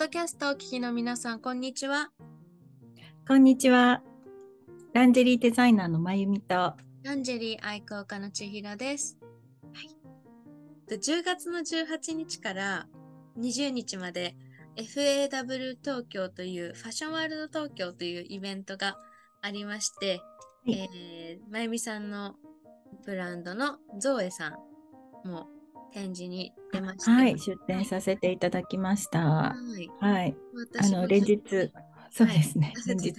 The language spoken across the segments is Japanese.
ドキャストをお聞きの皆さん、こんにちは。こんにちは。ランジェリーデザイナーのまゆみと。ランジェリー愛好家の千尋です。はい。で10月の18日から20日まで FAW 東京というファッションワールド東京というイベントがありまして、はいえーまゆみさんのブランドのゾーエさんも展示に出まして、はい、出展させていただきました。はい。はい、あの連日、そうですね、連日、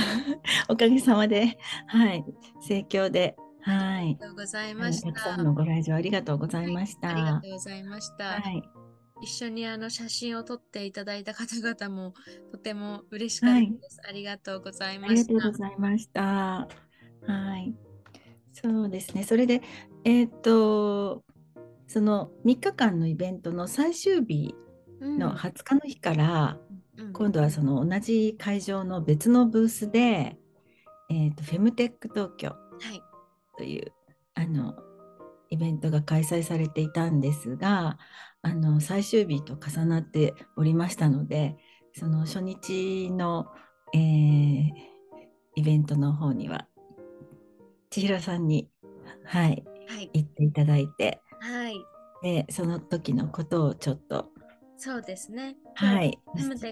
おかげさまで、はい、盛況で、はいあり、がとうございました。たくさんのご来場ありがとうございました。ありがとうございました。はい、一緒にあの写真を撮っていただいた方々もとても嬉しかったです。ありがとうございあましたりがとうご。ざいました。はい、そうですね。それで、えっ、と、その3日間のイベントの最終日うんの20日の日から、うん今度はその同じ会場の別のブースで、えー、とフェムテック東京はい。というあのイベントが開催されていたんですがあの最終日と重なっておりましたのでその初日の、えーイベントの方には千尋さんに、はい、はい。行っていただいてはい。でその時のことをちょっと、そうですね。はい、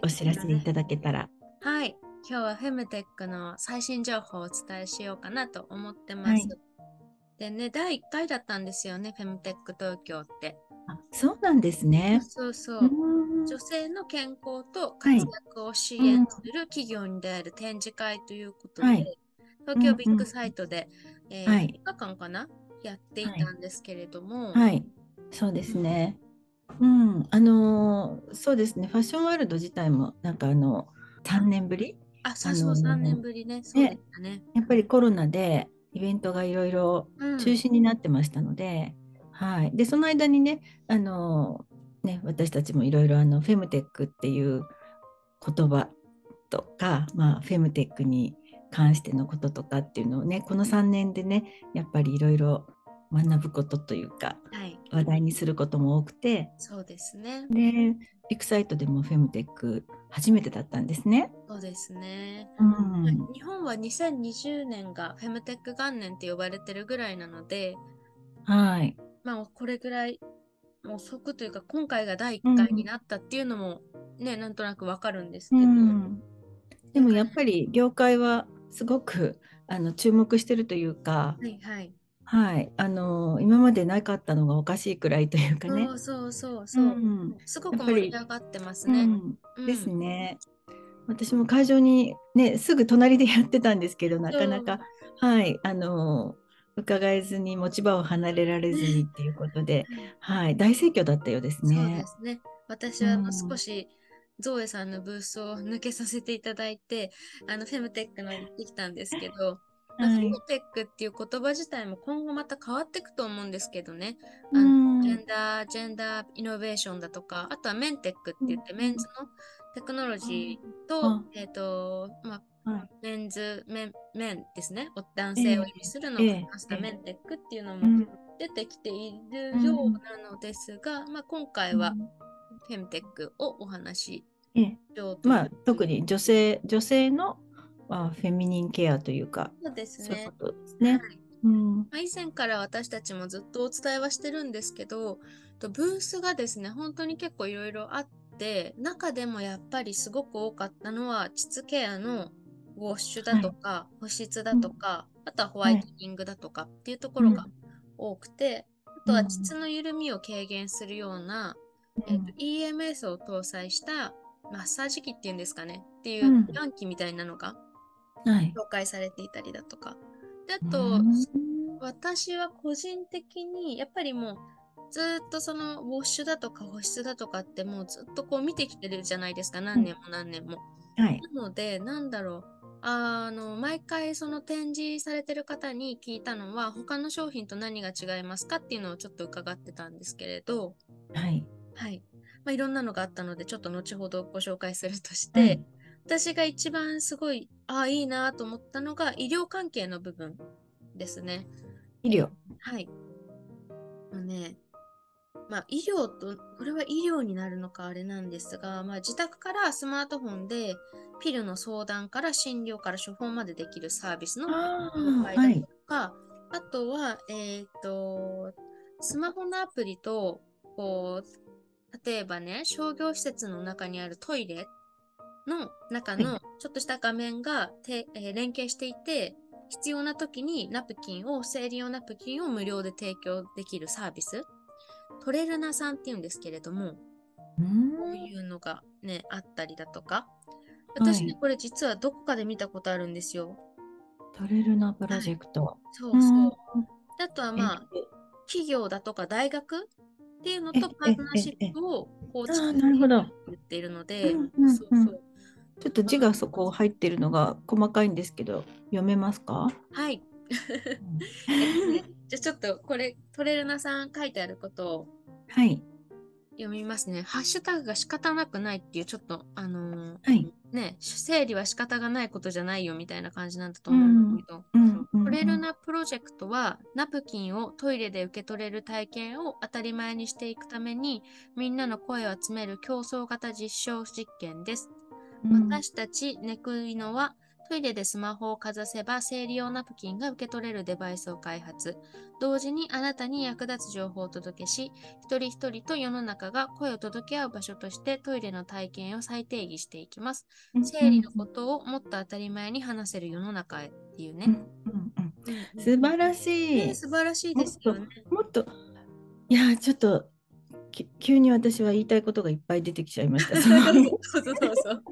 お知らせいただけたら。はい。今日はフェムテックの最新情報をお伝えしようかなと思ってます。はいでね、第1回だったんですよね、フェムテック東京って。あそうなんですね。そうそう。女性の健康と活躍を支援する企業に出会える展示会ということで、はい東京ビッグサイトで、えーはい3日間かなやっていたんですけれども、はい、そうですね。うん、あのーそうですね。ファッションワールド自体もなんかあの3年ぶり、あ、そうそう、あのー3年ぶりね、そうでしたね。やっぱりコロナでイベントがいろいろうん中止になってましたので、はい。でその間にね、あのーね私たちもいろいろあのフェムテックっていう言葉とか、まあフェムテックに関してのこととかっていうのをね、この3年でね、やっぱりいろいろ学ぶことというかはい、話題にすることも多くて。そうですね。で、ビッグサイトでもフェムテック初めてだったんですね。そうですね。うん日本は2020年がフェムテック元年って呼ばれてるぐらいなので、はい。まあこれぐらいもう即というか今回が第1回になったっていうのもね、なんとなくわかるんですけうど、ん、でもやっぱり業界はすごくあの注目してるというか、はいはい。はい、あの今までなかったのがおかしいくらいというかねそ。うそうそうそう。うんすごく盛り上がってますね。うんうんですね。私も会場にねすぐ隣でやってたんですけどなかなか、はいあの伺えずに持ち場を離れられずにっていうことで、はい大盛況だったようですそうでね。すね。私はあのうん少しゾウエさんのブースを抜けさせていただいて、あのフェムテックの行ってきたんですけど、まあはい。フェムテックっていう言葉自体も今後また変わっていくと思うんですけどね。あのうん。ジェンダー、ジェンダーイノベーションだとか、あとはメンテックって言って、うん。メンズのテクノロジーと、あえっ、と、まあ、はい。メンズ、メン、メンですね。お男性を意味するのをええ。話したメンテックっていうのもうん。出てきているようなのですが、まあ、今回はフェムテックをお話しええ。しようとまあ、特に女性女性の、まあ、フェミニンケアというか、そうですね。そういう。ですね。はい。うん。まあ以前から私たちもずっとお伝えはしてるんですけど、とブースがですね、本当に結構いろいろあって、中でもやっぱりすごく多かったのは、膣ケアのウォッシュだとか、保湿だとか、あとはホワイトニングだとかっていうところが多くて、あとは膣の緩みを軽減するような、えっと EMS を搭載したマッサージ機っていうんですかねっていううん。軟器みたいなのがはい。紹介されていたりだとか。であうと、ん。私は個人的にやっぱりもうずーっとそのウォッシュだとか保湿だとかってもうずっとこう見てきてるじゃないですか。何年も何年も。はい。なのでなんだろう。あの毎回その展示されてる方に聞いたのは他の商品と何が違いますかっていうのをちょっと伺ってたんですけれど、はい。はい。まあ、いろんなのがあったのでちょっと後ほどご紹介するとして、はい私が一番すごいああいいなと思ったのが医療関係の部分ですね。医療。はい。もうね、まあ、医療と、これは医療になるのかあれなんですが、まあ、自宅からスマートフォンでピルの相談から診療から処方までできるサービスのあ紹あ、介だとはい。か、あとは、えっ、と、スマホのアプリと、こう、例えばね、商業施設の中にあるトイレの中のちょっとした画面がて、えー連携していて、必要な時にナプキンを、生理用ナプキンを無料で提供できるサービス。トレルナさんっていうんですけれども、こういうのがね、あったりだとか。私ね、はいこれ実はどこかで見たことあるんですよ。トレルナプロジェクト。そうそう。うんあとはまあ、企業だとか大学っていうのえとパートナーシップを構築あーなるほど言っているので、そうそう。ちょっと字がそこ入ってるのが細かいんですけど、読めますか、はい。じゃあちょっとこれ、トレルナさん書いてあることをはい。読みますね。ハッシュタグが仕方なくないっていう、ちょっと、あのーはい。ね、生理は仕方がないことじゃないよみたいな感じなんだと思うんだけど、うんうんうんトレルナプロジェクトはナプキンをトイレで受け取れる体験を当たり前にしていくためにみんなの声を集める競争型実証実験です。うん私たちネクイノはトイレでスマホをかざせば生理用ナプキンが受け取れるデバイスを開発。同時にあなたに役立つ情報をお届けし、一人一人と世の中が声を届け合う場所としてトイレの体験を再定義していきます。生理のことをもっと当たり前に話せる世の中へっていうね。うんうんうん素晴らしい。ね素晴らしいですよね。もっと、いや、ちょっと、き急に私は言いたいことがいっぱい出てきちゃいました。そ うそうそうそう。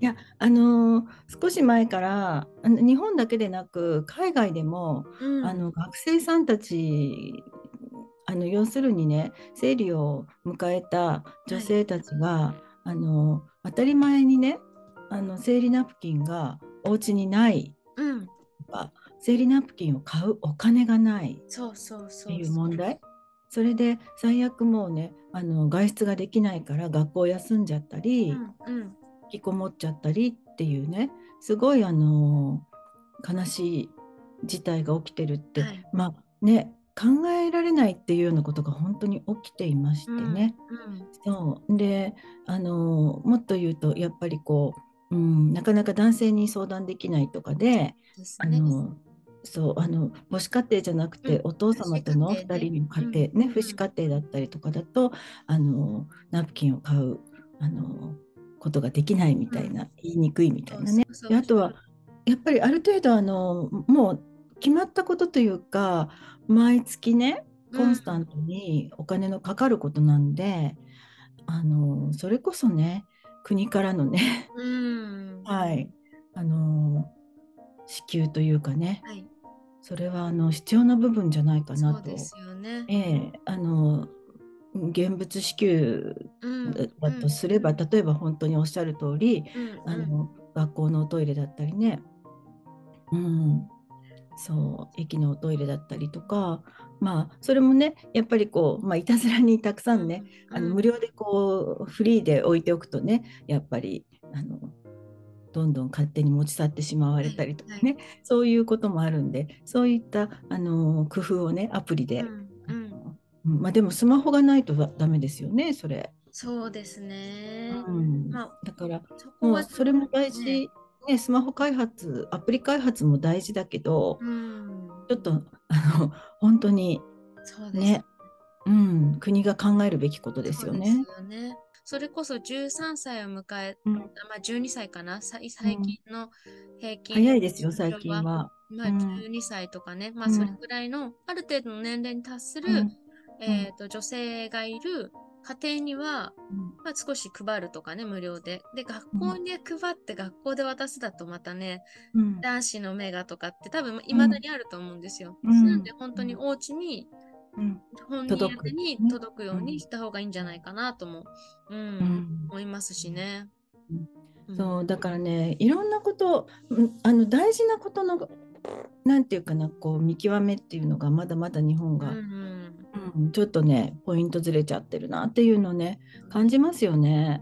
いや、あのー少し前から日本だけでなく海外でも、うん。あの学生さんたちあの要するにね生理を迎えた女性たちが、あの当たり前にねあの生理ナプキンがお家にないうん、生理ナプキンを買うお金がないそうそうそう。っていう問題それで最悪もうねあの外出ができないから学校休んじゃったり、うんうん引きこもっちゃったりっていうねすごいあの悲しい事態が起きてるって、はいまあね考えられないっていうようなことが本当に起きていましてね。うんそうであのもっと言うとやっぱりこう、うん、なかなか男性に相談できないとかでですね。あのそうあの母子家庭じゃなくて、うんお父様との父子家庭ね2人の家庭ね、うん父子家庭だったりとかだとあのナプキンを買うあのことができないみたいな、言いにくいみたいなね。あとはやっぱりある程度あのもう決まったことというか毎月ねコンスタントにお金のかかることなんで、あのそれこそね国からのねうん。はいあの支給というかねはい。それはあの必要な部分じゃないかなと。そうですよね。ええあの現物支給うんだだとすれば、例えば本当におっしゃる通り、うんあの学校のおトイレだったりね、うん、そう駅のおトイレだったりとかまあそれもねやっぱりこう、まあ、いたずらにたくさんね、あの無料でこうフリーで置いておくとねやっぱりあのどんどん勝手に持ち去ってしまわれたりとかね、はいそういうこともあるんでそういったあの工夫をねアプリで、うんうんうんまあ、でもスマホがないとダメですよねそれ、そうですね。うんまあだからそこはもうそれも大事、ねねスマホ開発アプリ開発も大事だけど、うん。ちょっとあの 本当にね、うん、国が考えるべきことですよね。そうですよね。それこそ13歳を迎え、うん。まあ12歳かな、最近の平均、早いですよ最近は。まあうん。12歳とかね、まあうん。それくらいのある程度の年齢に達する、うん。えー、と女性がいる家庭には、まあ、少し配るとかね、無料で。で、学校に配って学校で渡すだとまたね、うん。男子の目がとかって多分未だにあると思うんですよ。うん。なんで本当にお家に、うん本人宛にね届くようにした方がいいんじゃないかなとも、うんうん。思いますしね。うん。そうだからねいろんなことうんあの大事なことのなんていうかなこう見極めっていうのがまだまだ日本が、うんうん。うんちょっとねポイントずれちゃってるなっていうのね感じますよね。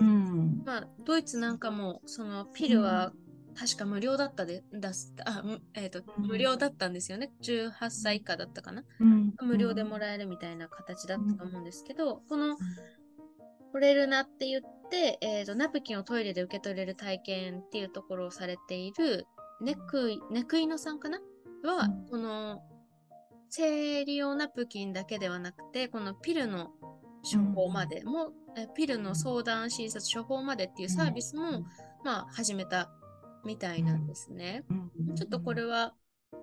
ううん。んまあ、ドイツなんかもそのピルは確か無料だったで出すあ、むえーとうん。無料だったんですよね。18歳以下だったかな、うん。無料でもらえるみたいな形だったと思うんですけど、この惚れるなって言って、えーとナプキンをトイレで受け取れる体験っていうところをされているネクイネクイノさんかな？は、うん。この生理用ナプキンだけではなくてこのピルの処方までも、えピルの相談診察処方までっていうサービスも、まあ始めたみたいなんですね。うんちょっとこれは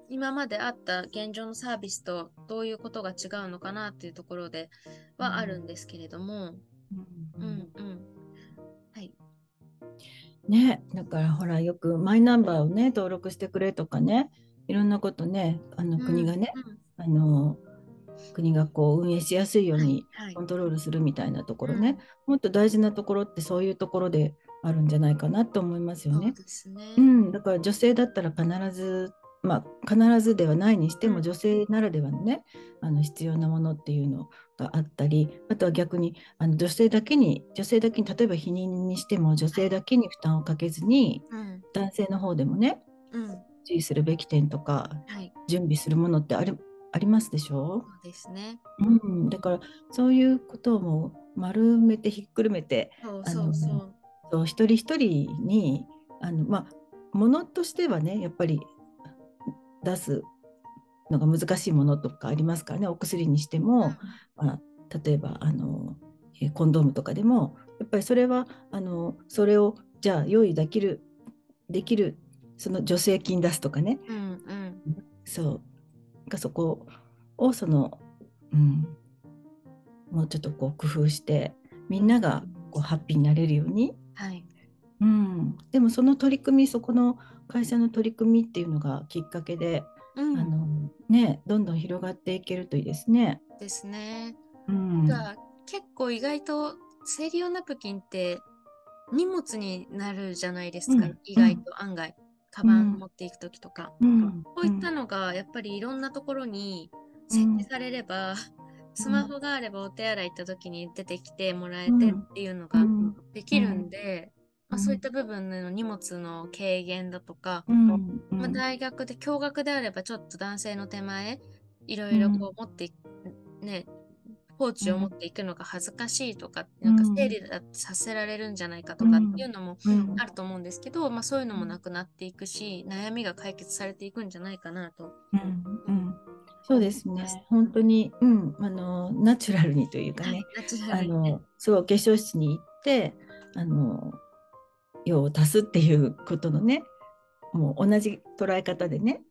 今まであった現状のサービスとどういうことが違うのかなっていうところではあるんですけれども、うんうんうん。はい。ねだからほらよくマイナンバーをね登録してくれとかねいろんなことねあの国がね、うん。あの国がこう運営しやすいようにはいコントロールするみたいなところね、もっと大事なところってそういうところであるんじゃないかなと思いますよそうね。うん、だから女性だったら必ずまあ必ずではないにしてうんも女性ならではのねあの必要なものっていうのがあったりあとは逆にあの女性だけに女性だけに例えば避妊にしても女性だけに負担をかけずにうん男性の方でもねうん。は注意するべき点とかい。準備するものってあるありますでしょ？そうですね。うん、だからそういうことをもう丸めてひっくるめてそうそうそう。そう一人一人にあの、まあ、ものとしてはねやっぱり出すのが難しいものとかありますからねお薬にしても、まあ、例えばあのえーコンドームとかでもやっぱりそれはあのそれをじゃあ用意できるできるその助成金出すとかね。うんうん。そう。がそこをその、うん、もうちょっとこう工夫してみんながこうハッピーになれるように、はい。うん、でもその取り組みそこの会社の取り組みっていうのがきっかけで、うん。あのね、どんどん広がっていけるといいですね。ですね。うん、が結構意外と生理用ナプキンって荷物になるじゃないですか、うん。意外と案外、カバン持っていく時とか、うん。こういったのがやっぱりいろんなところに設置されれば、スマホがあればお手洗い行った時に出てきてもらえてっていうのがうん。できるんで、まあ、うんそういった部分での荷物の軽減だとか、うん。まあ、大学で共学であればちょっと男性の手前いろいろこう持ってい、ねポーチを持っていくのが恥ずかしいとか、なんか整理させられるんじゃないかとかっていうのもうん。あると思うんですけど、まあ、そういうのもなくなっていくし悩みが解決されていくんじゃないかなと。うん。うん。そうですね。本当に、うん、あのナチュラルにというかね、あのそうお化粧室に行ってあの用を足すっていうことのねもう同じ捉え方でね、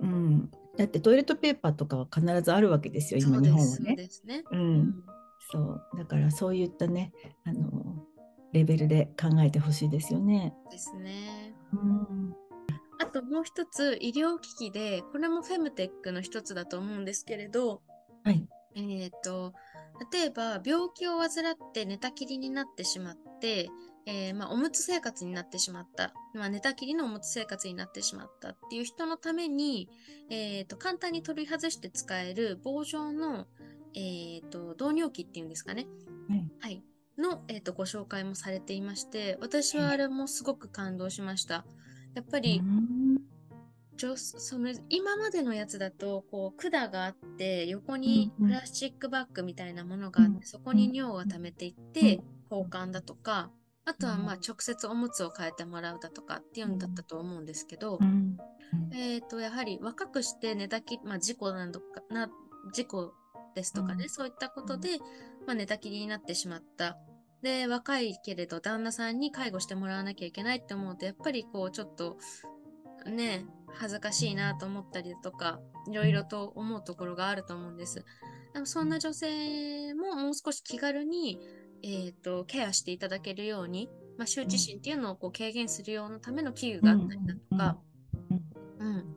うん、だってトイレットペーパーとかは必ずあるわけですよ今日本はそうですそうね。う、うんんそうだからそういったねあのレベルで考えてほしいですよね。ですね。うんあともう一つ医療機器でこれもフェムテックの一つだと思うんですけれど、はいえー、と例えば病気を患って寝たきりになってしまって、えーまあ、おむつ生活になってしまった、まあ、寝たきりのおむつ生活になってしまったっていう人のために、えー、と簡単に取り外して使える棒状の、えー、と導尿器っていうんですかね、はいはい、の、えー、とご紹介もされていまして私はあれもすごく感動しました。やっぱり、その今までのやつだとこう管があって横にうんうん。プラスチックバッグみたいなものがあって、うん。そこに尿を溜めていって交換だとかあとはまあうん直接おむつを変えてもらうだとかっていうのだったと思うんですけど、うん。えー、とやはり若くして寝たき、まあ、事故などかな事故ですとかね、うん。そういったことで、まあ、寝たきりになってしまった。で若いけれど旦那さんに介護してもらわなきゃいけないって思うとやっぱりこうちょっとね恥ずかしいなと思ったりだとかいろいろと思うところがあると思うんです。でもそんな女性ももう少し気軽に、えー、とケアしていただけるように、まあ、羞恥心っていうのをこう軽減するようなための器具があったりだとか、うん、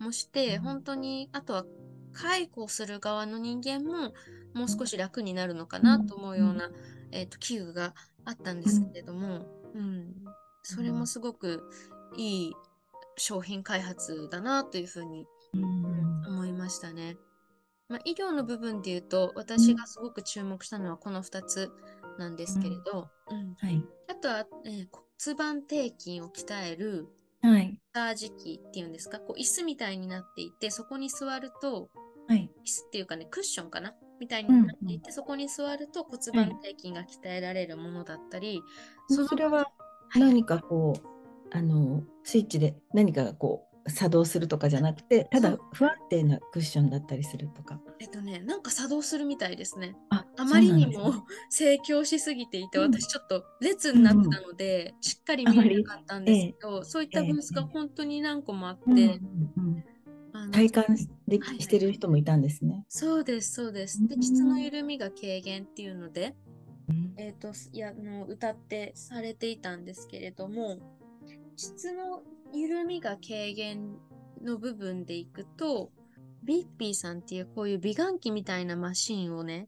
もして本当にあとは介護する側の人間ももう少し楽になるのかなと思うような、えー、と器具があったんですけれども、うん、それもすごくいい商品開発だなというふうにうん。思いましたね。まあ、医療の部分で言うと私がすごく注目したのはこの2つなんですけれど、うん。はい。あとは、えー骨盤底筋を鍛えるはい。マッサージ機っていうんですか、こう椅子みたいになっていて、そこに座ると、はい。椅子っていうかね、クッションかな？みたいになっていて、そこに座ると骨盤底筋が鍛えられるものだったり、のそれははい。何かこう、あのスイッチで何かこう作動するとかじゃなくて、ただ不安定なクッションだったりするとか。えっとね、なんか作動するみたいですね。ああまりにも盛況しすぎていて、うん。私ちょっと列になってたので、しっかり見れなかったんですけど、そういったブースが本当に何個もあって、体感でしてる人もいたんですね。そうです、そうです。で、うん。膣の緩みが軽減っていうので、うん。えっ、と、いや、あの、歌ってされていたんですけれども、膣の緩みが軽減の部分でいくと、ビッピーさんっていうこういう美顔器みたいなマシンをね、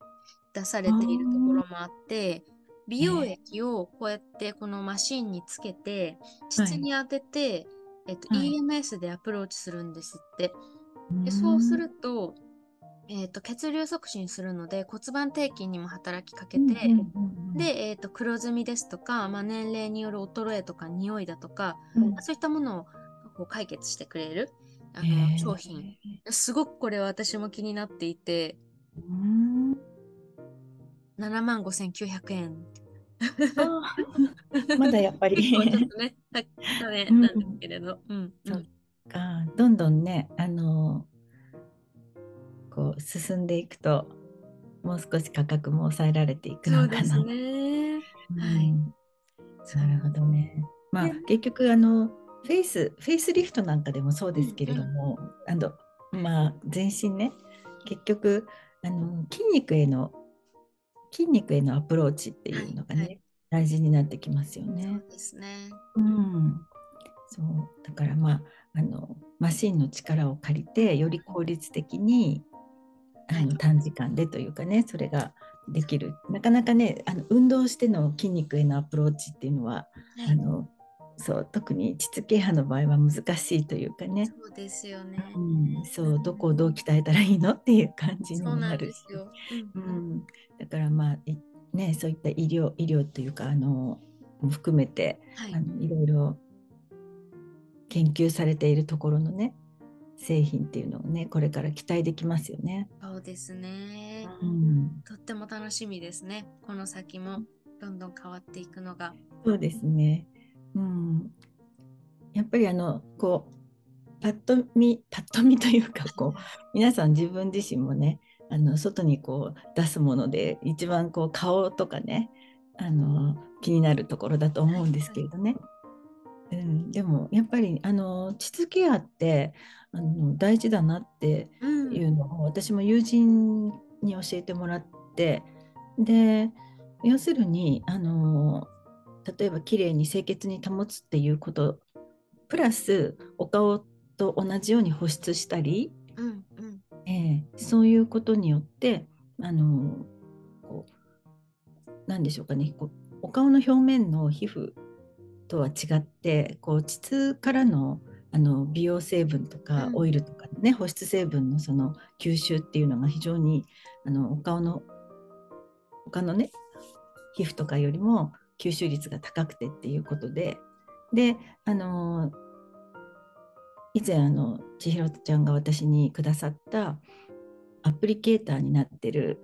出されているところもあって、美容液をこうやってこのマシンにつけて、膣に当てて、えっと、はい。EMS でアプローチするんですって。でそうすると,、えー、と血流促進するので骨盤底筋にも働きかけて、で、えー、と黒ずみですとか、まあ、年齢による衰えとか匂いだとか、うん。そういったものをこう解決してくれるあの商品。すごくこれは私も気になっていて。うん7万5900円。あー。まだやっぱり。ちょっとね高めうんなんですけれど、うん。うん。そうか。どんどんねあのこう進んでいくともう少し価格も抑えられていくそうですのかな。ね。うん。はいなるほどね。まあで結局あのフェイスフェイスリフトなんかでもそうですけれども、あのまあ全身ね結局あの筋肉への筋肉へのアプローチっていうのがね、はいはい。大事になってきますよそねう。ですね。うん、そう。だからまああのマシンの力を借りてより効率的にあはい。の短時間でというかねそれができる。なかなかねあの運動しての筋肉へのアプローチっていうのははい。あのそう特に膣ケアの場合は難しいというかね、そうですよね。うん、そうどこをどう鍛えたらいいのっていう感じにそうなるしですよ。ううんうんん、だからまあいねそういった医療医療というかあのも含めてはいあのいろいろ研究されているところのね製品っていうのをねこれから期待できますよね。そうですね。うん、とっても楽しみですね。この先もどんどん変わっていくのが。そうですね。うん、やっぱりあのこうパッと見パッと見というかこう 皆さん自分自身もねあの外にこう出すもので一番こう顔とかねあの気になるところだと思うんですけれどね。うん、でもやっぱりあの膣ケアってあの大事だなってうんいうのを私も友人に教えてもらってで要するにあの例えば綺麗に清潔に保つっていうこと。プラスお顔と同じように保湿したり、うんうん。えーそういうことによってあのこうなんでしょうかね。こうお顔の表面の皮膚とは違ってこう膣からのあの美容成分とかうん。オイルとかね、保湿成分のその吸収っていうのが非常にあのお顔の他のね皮膚とかよりも吸収率が高くてっていうことで。であの以前あの千尋ちゃんが私にくださったアプリケーターになってる。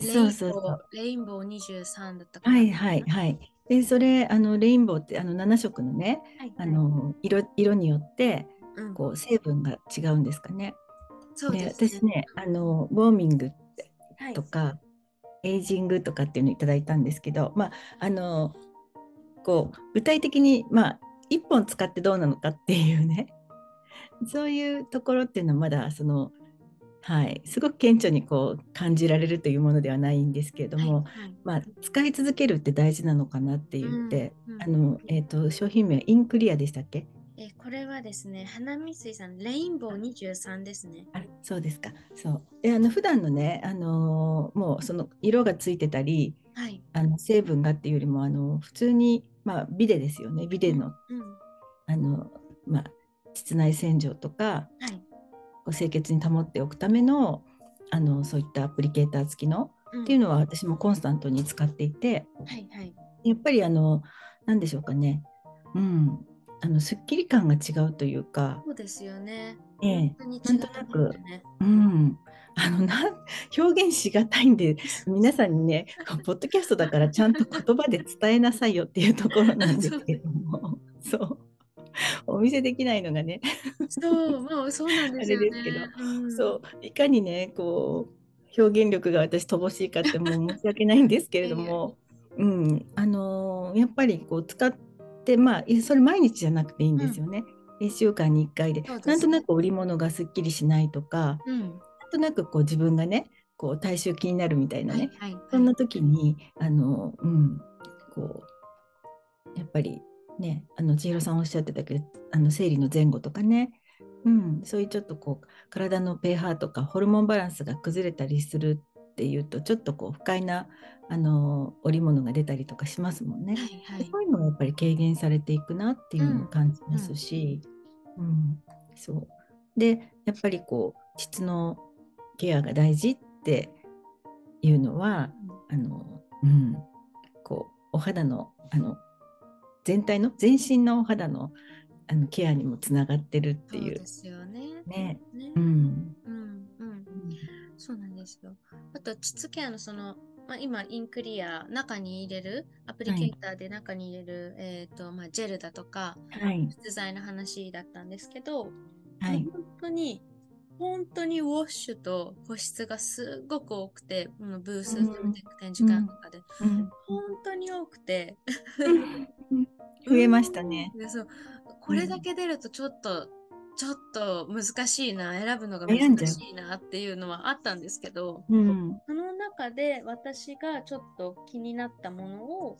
レインそうそう。そうボーレインボー23だったかな。はいはいはい。でそれあのレインボーってあの7色のねはいあの色色によってうん。こう成分が違うんですかね。そうでです私ねあのウォーミングはい。とか、エイジングとかっていうのをいただいたんですけど、まあ、あのこう具体的に、まあ、1本使ってどうなのかっていうね そういうところっていうのはまだその、はい、すごく顕著にこう感じられるというものではないんですけれども、はいはい。まあ、使い続けるって大事なのかなって言って、うんうんあのえー、と商品名はインクリアでしたっけ？えこれはですね、花見水さん、レインボー23ですね。あそうですかそうであの普段のね、あのーもうその色がついてたりはい。あの成分がっていうよりもあの普通に、まあ、ビデですよねビデの,、うん。あのまあ、室内洗浄とかはい。こう清潔に保っておくためのあのそういったアプリケーター付きのうんっていうのは私もコンスタントに使っていてはいはい。やっぱりあの何でしょうかね、うん、あのすっきり感が違うというか、そうですよね。ええ。本当に違なんとなく。うん。あのなん表現しがたいんで 皆さんにねポッドキャストだからちゃんと言葉で伝えなさいよっていうところなんですけども。そう。お見せできないのがね。そう、まあそうなんですよね。あれですけど。うん。そう。いかにねこう表現力が私乏しいかってもう申し訳ないんですけれども、うん、あのーやっぱりこう使ってまあいそれ毎日じゃなくていいんですよね。1週間に1回でですなんとなく織物がすっきりしないとかうん。なんとなくこう自分がねこう体臭気になるみたいなね、はいはい。そんな時にあのうんこうやっぱりねあの千尋さんおっしゃってたけどあの生理の前後とかね、うん、そういうちょっとこう体の pH とかホルモンバランスが崩れたりするっていうとちょっとこう不快なあの織物が出たりとかしますもんね。はいはい。そういうのがやっぱり軽減されていくなっていうのを感じますし、うんそうでやっぱりこう膣のケアが大事っていうのはあの、うん、こうお肌のあの全体の全身のお肌のあのケアにもつながってるっていうそうで。すよね。ねねうんうんうん。そうなんですよ。あと、膣ケアのその、まあ、今、インクリア、中に入れる、アプリケーターで中に入れる、えっ、と、まあ、ジェルだとか、はい。保湿剤の話だったんですけど、はい。本当に、本当にウォッシュと保湿がすごく多くて、このブース、うんフェムテック展示会の中で、うん。本当に多くて、増えましたね。でそう。これだけ出るとちょっと、ちょっと難しいな選ぶのが難しいなっていうのはあったんですけどうんその中で私がちょっと気になったものを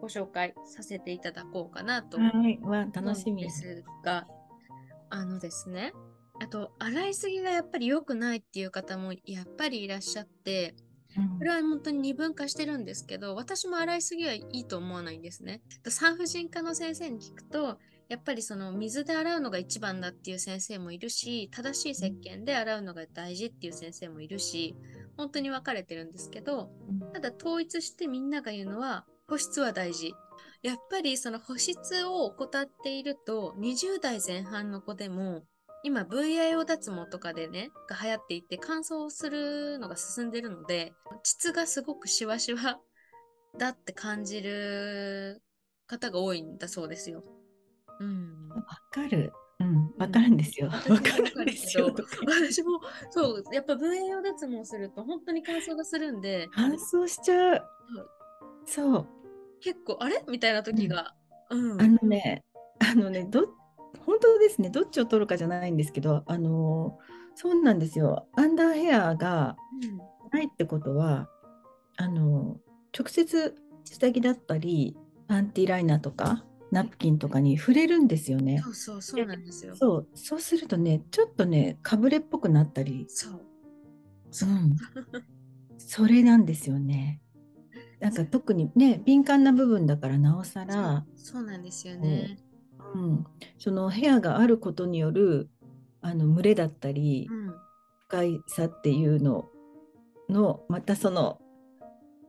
ご紹介させていただこうかなと思しみで。すがあのですねあと洗いすぎがやっぱり良くないっていう方もやっぱりいらっしゃってうんこれは本当に二分化してるんですけど、私も洗いすぎはいいと思わないんですね。産婦人科の先生に聞くと、やっぱりその水で洗うのが一番だっていう先生もいるし、正しい石鹸で洗うのが大事っていう先生もいるし、本当に分かれてるんですけど、ただ統一してみんなが言うのは、保湿は大事。やっぱりその保湿を怠っていると、20代前半の子でも、今 VIO 脱毛とかでね、が流行っていて乾燥するのが進んでるので、膣がすごくシワシワだって感じる方が多いんだそうですよ。うん。わかる。うん、わかるんですよ。わ私もかるんですよ。私も、そう、やっぱ VIO 脱毛すると本当に乾燥がするんで、乾燥しちゃう。そう。結構、あれ？みたいな時が。うん。あのね、あのね、ど、本当ですね、どっちを取るかじゃないんですけど、あの、そうなんですよ。アンダーヘアがうんないってことは、あの、直接下着だったり、パンティライナーとか、ナプキンとかに触れるんですよねそ。うそう、そうなんですよ。そう、そうするとね、ちょっとね、かぶれっぽくなったり、そう。うん、それなんですよね。なんか特にね、敏感な部分だからなおさら、そうなんですよね。うん、その部屋があることによるあの群れだったりうん。不快さっていうののまたその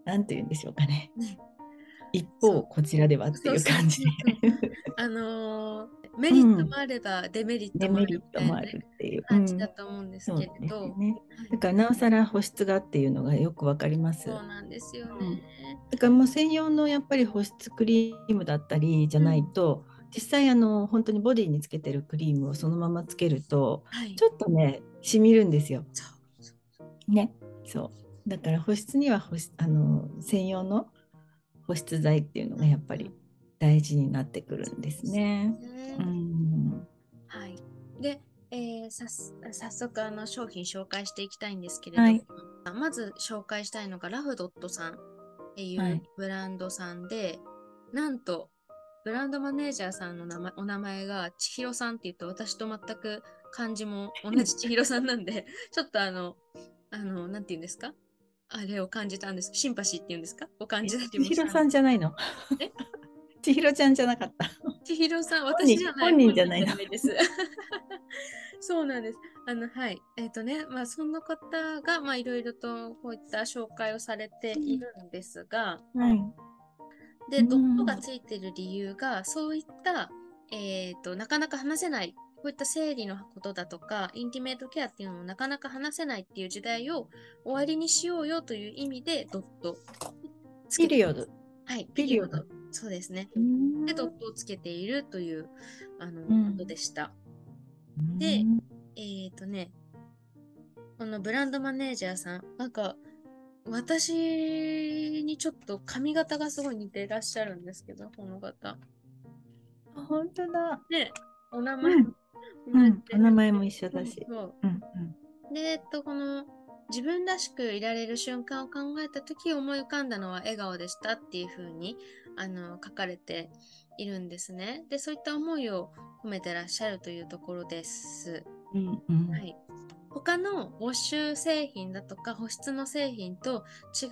なんて言うんでしょうかねね一方こちらではっていう感じで。あのーメリットもあればデメリットデメリットもあるっていう、感じうん。だと思うんですけれど、ね。だからなおさら保湿がっていうのがよくわかります。そうなんですようん。ね。だからもう専用のやっぱり保湿クリームだったりじゃないと、実際あの本当にボディにつけてるクリームをそのままつけるとはい。ちょっとねしみるんですよ。ね、そう。だから保湿には保湿あの専用の保湿剤っていうのがやっぱり大事になってくるんですね。ねうん。はい。で、えーさす早速あの商品紹介していきたいんですけれども、はいまず紹介したいのがラフドットさんっていはいうブランドさんで、なんとブランドマネージャーさんの名前お名前が千尋さんって言うと私と全く漢字も同じ千尋さんなんで ちょっとあのあのなんて言うんですか？あれを感じたんですシンパシーっていうんですか？を感じたり千もした？尋さんじゃないの？え？千尋ちゃんじゃなかった。千尋さん、私じゃない。本人じゃないです。そうなんです。あの、はい。えっ、とね、まあ、その方が、まあ、いろいろとこういった紹介をされているんですが、はい。で、うんドットがついている理由が、そういった、えーと、なかなか話せない、こういった生理のことだとか、インティメートケアっていうのをなかなか話せないっていう時代を終わりにしようよという意味で、ドット。ピリオド。はい、ピリオド。そうですね。で、ドットをつけているというあの、うん、ことでした。で、えっ、ー、とね、このブランドマネージャーさん、なんか、私にちょっと髪型がすごい似てらっしゃるんですけど、この方。あ、本当だ。ね、お名前、うん、うん、お名前も一緒だし。そううんうん、で、えっと、この自分らしくいられる瞬間を考えた時思い浮かんだのは笑顔でしたっていう風にあに書かれているんですね。で、そういった思いを込めてらっしゃるというところです。うんうん、はい。他のウォッシュ製品だとか保湿の製品と違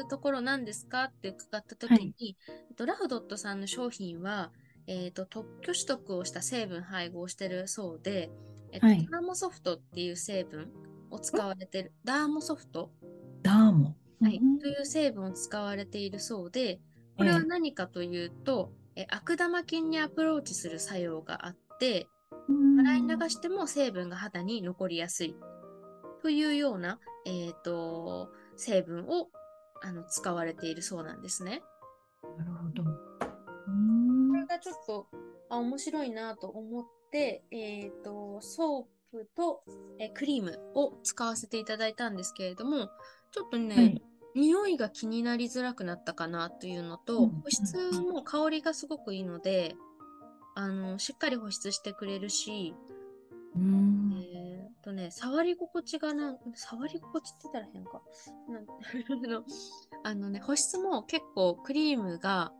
うところなんですか？って伺った時に、はい、ラフドットさんの商品は、えーと、特許取得をした成分配合してるそうで、えーとはい、ダーモソフトっていう成分を使われてるダーモソフト？ダーモ、はい、という成分を使われているそうでこれは何かというと、えー、悪玉菌にアプローチする作用があって洗い流しても成分が肌に残りやすい。というような、えーと、成分をあの使われているそうなんですね。なるほど。がちょっとあ面白いなと思って、えーと、ソープとえクリームを使わせていただいたんですけれどもちょっとね、はい、匂いが気になりづらくなったかなというのと、保湿も香りがすごくいいので、あのしっかり保湿してくれるし、うん、えー、とね、触り心地がな、触り心地って言ったら変か。あのね、保湿も結構クリームが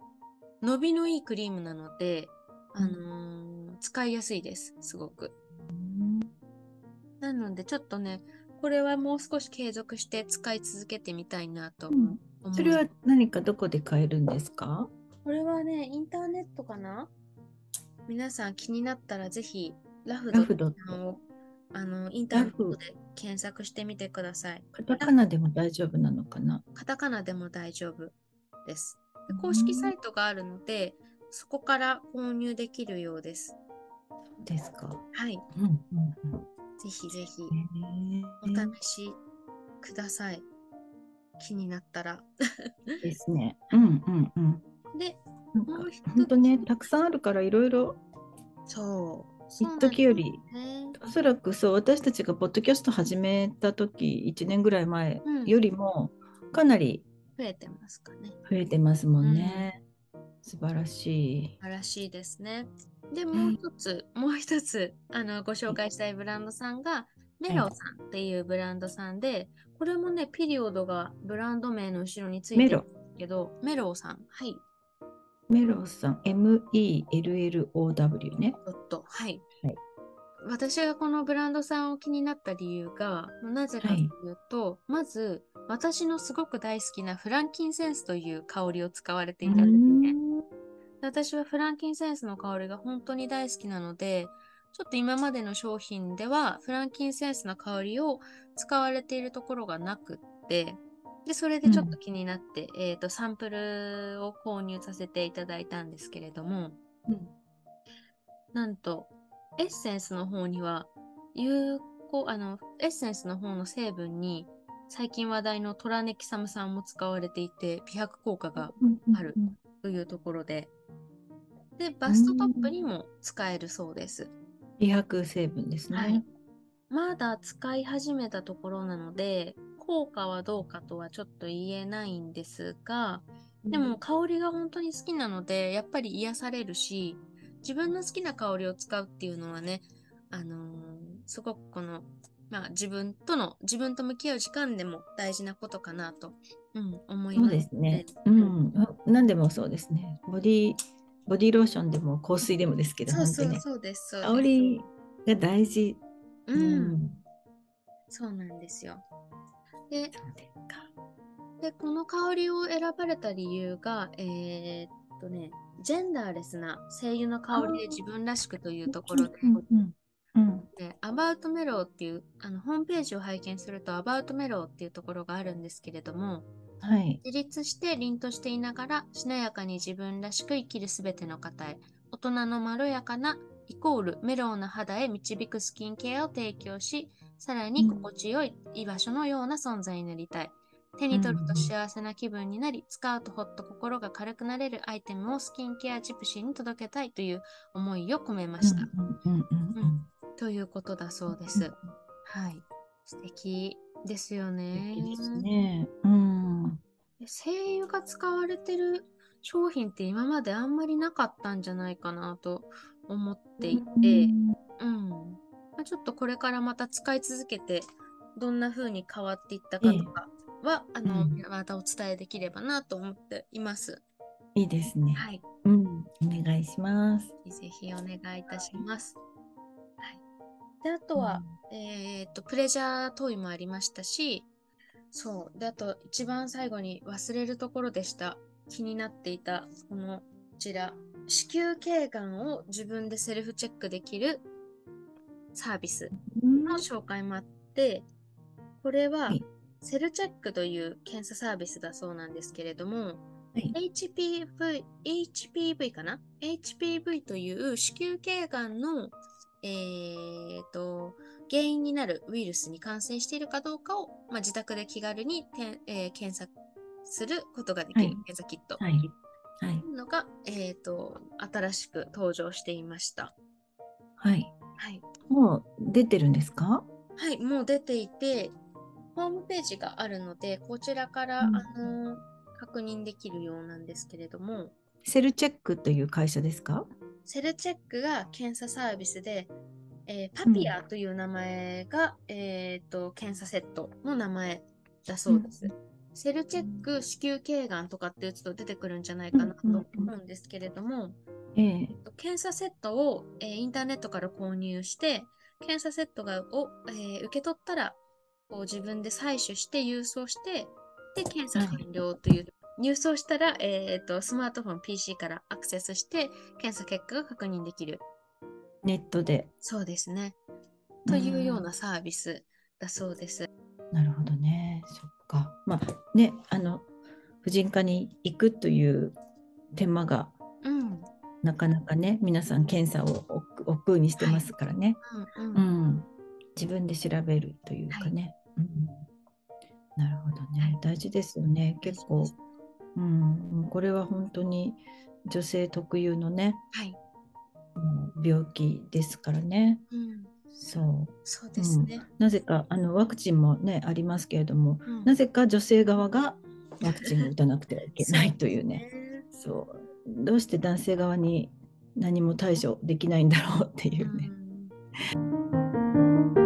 伸びのいいクリームなので、あのー、使いやすいです、すごく。なので、ちょっとね、これはもう少し継続して使い続けてみたいなと思う、うん、それは何かどこで買えるんですか？これはね、インターネットかな？皆さん気になったらぜひラフドをあのインターネットで検索してみてください。カタカナでも大丈夫なのかなカタカナでも大丈夫です。公式サイトがあるので、そこから購入できるようです。そうですか。はい。うんうんうん、ぜひぜひお試しください。気になったら。ですね。うんうんうん。で、もう一つ。本当ね、たくさんあるからいろいろ。そう。一時より、おそらくそう私たちがポッドキャスト始めた時1年ぐらい前よりもかなり増えてますかね。増えてますもんね。うん、素晴らしい。素晴らしいですね。でもう一つ、もう一つあのご紹介したいブランドさんが、メロさんっていうブランドさんで、これもね、ピリオドがブランド名の後ろについてるんですけど、メロさん。はい。メロさん、M-E-L-L-O-W ね。はい。はい、私がこのブランドさんを気になった理由が、なぜかとい。うと、はい、まず、私のすごく大好きなフランキンセンスという香りを使われていたんですね。私はフランキンセンスの香りが本当に大好きなので、ちょっと今までの商品ではフランキンセンスの香りを使われているところがなくって、で、それでちょっと気になって、うん、えっ、ー、と、サンプルを購入させていただいたんですけれども、うん、なんと、エッセンスの方には、有効、あの、エッセンスの方の成分に、最近話題のトラネキサム酸も使われていて、美白効果があるというところで、で、バストトップにも使えるそうです。美白成分ですね。はい。まだ使い始めたところなので、効果はどうかとはちょっと言えないんですが、でも香りが本当に好きなので、やっぱり癒されるし、自分の好きな香りを使うっていうのはね、あのー、すごくこの、まあ自分との、自分と向き合う時間でも大事なことかなと、うん、思います、そうですね。うん。何でもそうですね。ボディ、ボディローションでも香水でもですけど、そうそうそうです。香りが大事。うん、うん、そうなんですよ。ででこの香りを選ばれた理由が、えー、っとね、ジェンダーレスな精油の香りで自分らしくというところで、でアバウトメローっていうあのホームページを拝見するとアバウトメローっていうところがあるんですけれども、はい、自立して凛としていながらしなやかに自分らしく生きるすべての方へ大人のまろやかなイコールメロウな肌へ導くスキンケアを提供し、さらに心地よい居場所のような存在になりたい。手に取ると幸せな気分になり、使うとほっと心が軽くなれるアイテムをスキンケアジプシーに届けたいという思いを込めました。ということだそうです。はい。素敵ですよね。ね。うん。精油が使われてる商品って今まであんまりなかったんじゃないかなと思っていて、うん、まあ、ちょっとこれからまた使い続けてどんな風に変わっていったかとかは、ええ、あの、うん、またお伝えできればなと思っています。いいですね。はい。うん、お願いします。ぜひお願いいたします。はい。で、あとは、うん、えっ、と、プレジャートイもありましたし、そう。で、あと、一番最後に忘れるところでした。気になっていた、この、こちら、子宮頸がんを自分でセルフチェックできるサービスの紹介もあって、これはセルチェックという検査サービスだそうなんですけれども、はい、HPV, HPV かな ?HPV という子宮頸がんの、えーと、原因になるウイルスに感染しているかどうかを、まあ、自宅で気軽にて、えー、検査することができる検査キット。はいはい、のが、えっ、ー、と、新しく登場していました。はい。はい。もう出てるんですか？はい、もう出ていて、ホームページがあるので、こちらから、うん、あの確認できるようなんですけれども。セルチェックという会社ですか？セルチェックが検査サービスで、えー、パピアという名前が、うん、えっ、と、検査セットの名前だそうです。うん。セルチェック子宮頸がんとかって打つと出てくるんじゃないかなと思うんですけれども、えー、検査セットを、えー、インターネットから購入して検査セットがを、えー、受け取ったらこう自分で採取して郵送してで検査完了という、郵送したら、えーと、スマートフォン PC からアクセスして検査結果が確認できる。ネットで。そうですね。というようなサービスだそうです。なるほどね。そっか。まあね、あの婦人科に行くという手間が、うん、なかなかね、皆さん検査を億劫にしてますからね、はい。うん、うん、自分で調べるというかね。はい、うん、なるほどね。大事ですよね。結構、うん、これは本当に女性特有のね、はい、病気ですからね。うん。そう。そうですね、うん、なぜかあのワクチンもねありますけれども、うん、なぜか女性側がワクチンを打たなくてはいけないというね。そうどうして男性側に何も対処できないんだろうっていうね。で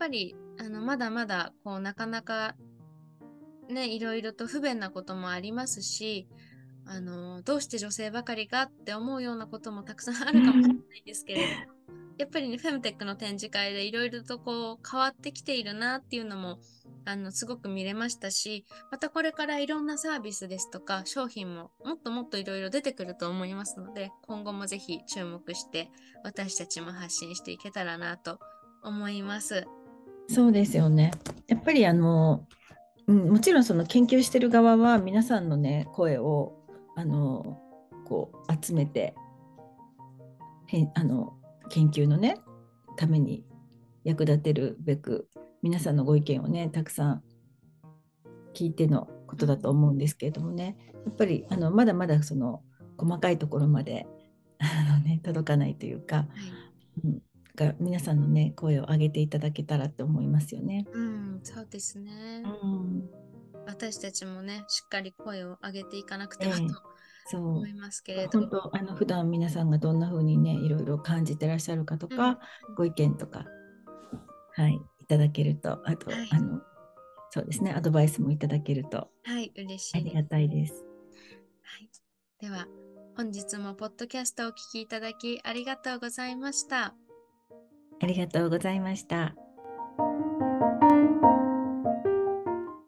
ぱりあのまだまだこうなかなかねいろいろと不便なこともありますしあのどうして女性ばかりかって思うようなこともたくさんあるかもしれないですけれどやっぱりねフェムテックの展示会でいろいろとこう変わってきているなっていうのもあのすごく見れましたしまたこれからいろんなサービスですとか商品ももっともっといろいろ出てくると思いますので今後もぜひ注目して私たちも発信していけたらなと思います。そうですよね。やっぱりあの、うん、もちろんその研究してる側は皆さんのね声をあのこう集めてへあの研究のねために役立てるべく皆さんのご意見をねたくさん聞いてのことだと思うんですけれどもね。やっぱりあのまだまだその細かいところまであの、ね、届かないというか、はい、うん、が皆さんのね声を上げていただけたらと思いますよね。うん、そうですね。うん、私たちもねしっかり声を上げていかなくてはと、えー、そう思いますけれど本当あの普段皆さんがどんな風にねいろいろ感じてらっしゃるかとか、うん、ご意見とかはいいただけるとあと、はい、あのそうですねアドバイスもいただけるとはい嬉しいありがたいです。はい、では本日もポッドキャストをお聞きいただきありがとうございました。ありがとうございました。